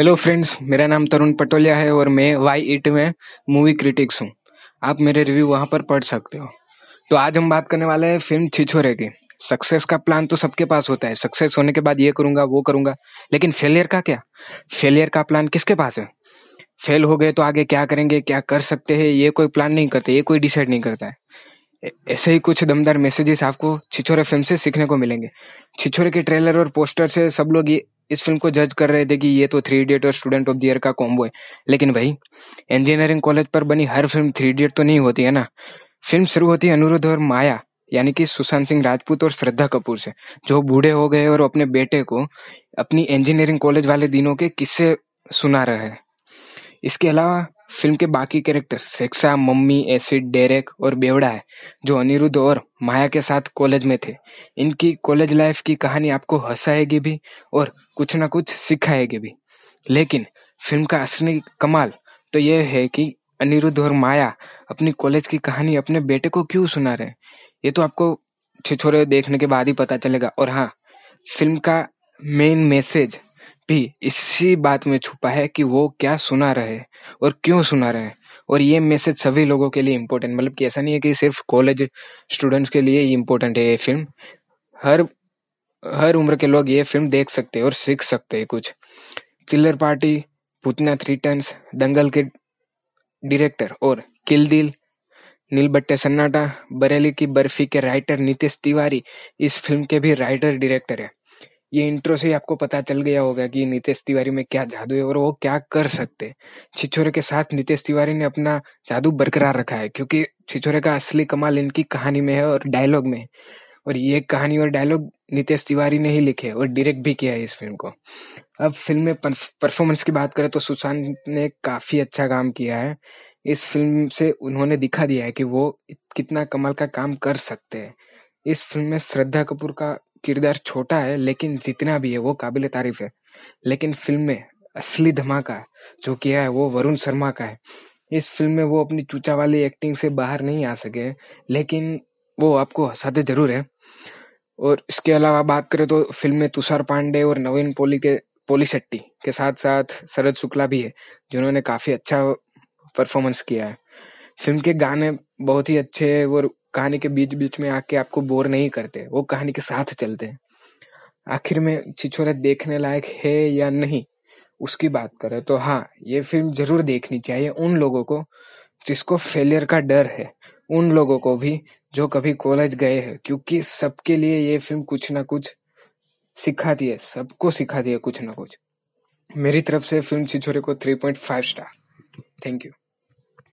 Hello friends मेरा नाम तरुण पटोलिया है और मैं वाई इट में मूवी क्रिटिक्स हूँ। आप मेरे रिव्यू वहाँ पर पढ़ सकते हो। तो आज हम बात करने वाले हैं फ़िल्म छिछोरे की। सक्सेस का प्लान तो सबके पास होता है। सक्सेस होने के बाद ये करूँगा, वो करूँगा। लेकिन फेलियर का क्या? फेलियर का प्लान किसके पास है? फेल हो गए तो आगे क्या करेंगे, क्या कर सकते हैं, ये कोई प्लान नहीं करते, ये कोई डिसाइड नहीं करता है। ऐसे ही कुछ दमदार मैसेजेस आपको छिछोरे फ़िल्म से सीखने को मिलेंगे। छिछोरे के ट्रेलर और पोस्टर से सब लोग ये इस फ़िल्म को जज कर रहे थे कि ये तो थ्री इडियट और स्टूडेंट ऑफ़ द ईयर का कॉम्बो है। लेकिन भाई इंजीनियरिंग कॉलेज पर बनी हर फ़िल्म थ्री इडियट तो नहीं होती है ना? फ़िल्म शुरू होती है अनुरुद्ध और माया यानी कि सुशांत सिंह राजपूत और श्रद्धा कपूर से, जो बूढ़े हो गए और अपने बेटे को अपनी इंजीनियरिंग कॉलेज वाले दिनों के किस्से सुना रहे हैं। इसके अलावा फ़िल्म के बाकी कैरेक्टर सेक्सा, मम्मी, एसिड, डेरेक और बेवड़ा है, जो अनिरुद्ध और माया के साथ कॉलेज में थे। इनकी कॉलेज लाइफ की कहानी आपको हंसाएगी भी और कुछ ना कुछ सिखाएगी भी। लेकिन फ़िल्म का असली कमाल तो यह है कि अनिरुद्ध और माया अपनी कॉलेज की कहानी अपने बेटे को क्यों सुना रहे ये तो आपको छिछोरे देखने के बाद ही पता चलेगा। और हाँ फ़िल्म का मेन मैसेज भी इसी बात में छुपा है कि वो क्या सुना रहे और क्यों सुना रहे और ये मैसेज सभी लोगों के लिए इम्पोर्टेंट मतलब कि ऐसा नहीं है कि सिर्फ़ कॉलेज स्टूडेंट्स के लिए ही इम्पोर्टेंट है ये फ़िल्म हर हर उम्र के लोग ये फ़िल्म देख सकते हैं और सीख सकते हैं कुछ। चिल्लर party, Putna three tons Dangal के डायरेक्टर और किल दिल नील बट्टे सन्नाटा, बरेली की बर्फ़ी के राइटर नीतीश तिवारी, इस फ़िल्म के भी राइटर डायरेक्टर है। ये इंट्रो से ही आपको पता चल गया होगा कि नीतीश तिवारी में क्या जादू है और वो क्या कर सकते छिछोरे के साथ नीतीश तिवारी ने अपना जादू बरकरार रखा है, क्योंकि छिछोरे का असली कमाल इनकी कहानी में है और डायलॉग में और ये कहानी और डायलॉग नीतीश तिवारी ने ही लिखे और डायरेक्ट भी किया है इस फ़िल्म को। अब फ़िल्म में परफॉर्मेंस की बात करें तो सुशांत ने काफ़ी अच्छा काम किया है। इस फ़िल्म से उन्होंने दिखा दिया है कि वो कितना कमाल का काम कर सकते हैं। इस फ़िल्म में श्रद्धा कपूर का किरदार छोटा है, लेकिन जितना भी है वो काबिल तारीफ़ है। लेकिन फ़िल्म में असली धमाका जो किया है वो वरुण शर्मा का है। इस फ़िल्म में वो अपनी चूचा वाली एक्टिंग से बाहर नहीं आ सके, लेकिन वो आपको हंसाते ज़रूर है। और इसके अलावा बात करें तो फ़िल्म में तुषार पांडे और नवीन पोली के, पोली शेट्टी के साथ साथ शरद शुक्ला भी है, जिन्होंने काफ़ी अच्छा परफॉर्मेंस किया है। फ़िल्म के गाने बहुत ही अच्छे और कहानी के बीच बीच में आके आपको बोर नहीं करते, वो कहानी के साथ चलते हैं। आखिर में छिछोरा देखने लायक है या नहीं, उसकी बात करें तो हाँ ये फ़िल्म ज़रूर देखनी चाहिए उन लोगों को जिसको फेलियर का डर है, उन लोगों को भी जो कभी कॉलेज गए हैं, क्योंकि सबके लिए ये फ़िल्म कुछ ना कुछ सिखाती है, सबको सिखाती है कुछ ना कुछ। मेरी तरफ़ से फ़िल्म छिछोरे को 3.5 स्टार थैंक यू